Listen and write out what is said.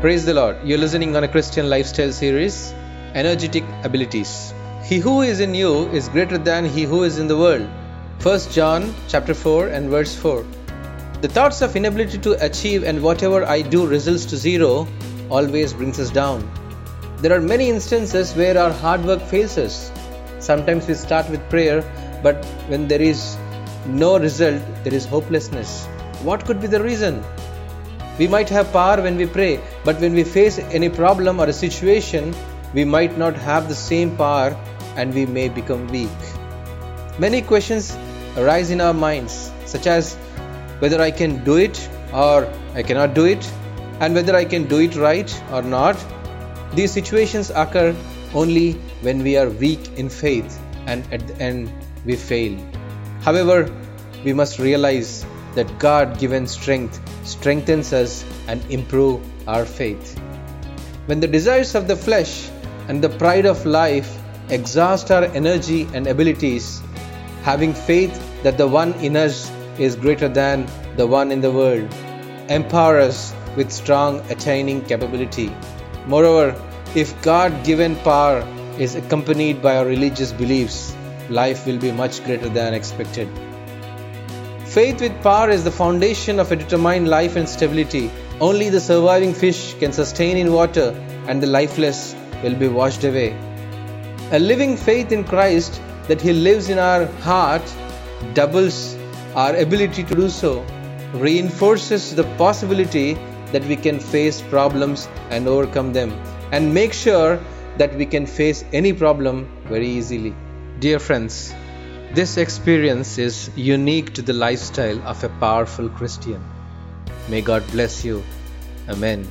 Praise the Lord. You're listening on a Christian lifestyle series, Energetic Abilities. He who is in you is greater than he who is in the world. 1 John chapter 4 and verse 4. The thoughts of inability to achieve and whatever I do results to zero always brings us down. There are many instances where our hard work fails us. Sometimes we start with prayer, but when there is no result, there is hopelessness. What could be the reason? We might have power when we pray, but when we face any problem or a situation, we might not have the same power and we may become weak. Many questions arise in our minds, such as whether I can do it or I cannot do it, and whether I can do it right or not. These situations occur only when we are weak in faith and at the end we fail. However, we must realize that God given strength strengthens us and improve our faith. When the desires of the flesh and the pride of life exhaust our energy and abilities, having faith that the one in us is greater than the one in the world, empower us with strong attaining capability. Moreover, if God given power is accompanied by our religious beliefs, life will be much greater than expected. Faith with power is the foundation of a determined life and stability. Only the surviving fish can sustain in water, and the lifeless will be washed away. A living faith in Christ that He lives in our heart doubles our ability to do so, reinforces the possibility that we can face problems and overcome them, and make sure that we can face any problem very easily. Dear friends, this experience is unique to the lifestyle of a powerful Christian. May God bless you. Amen.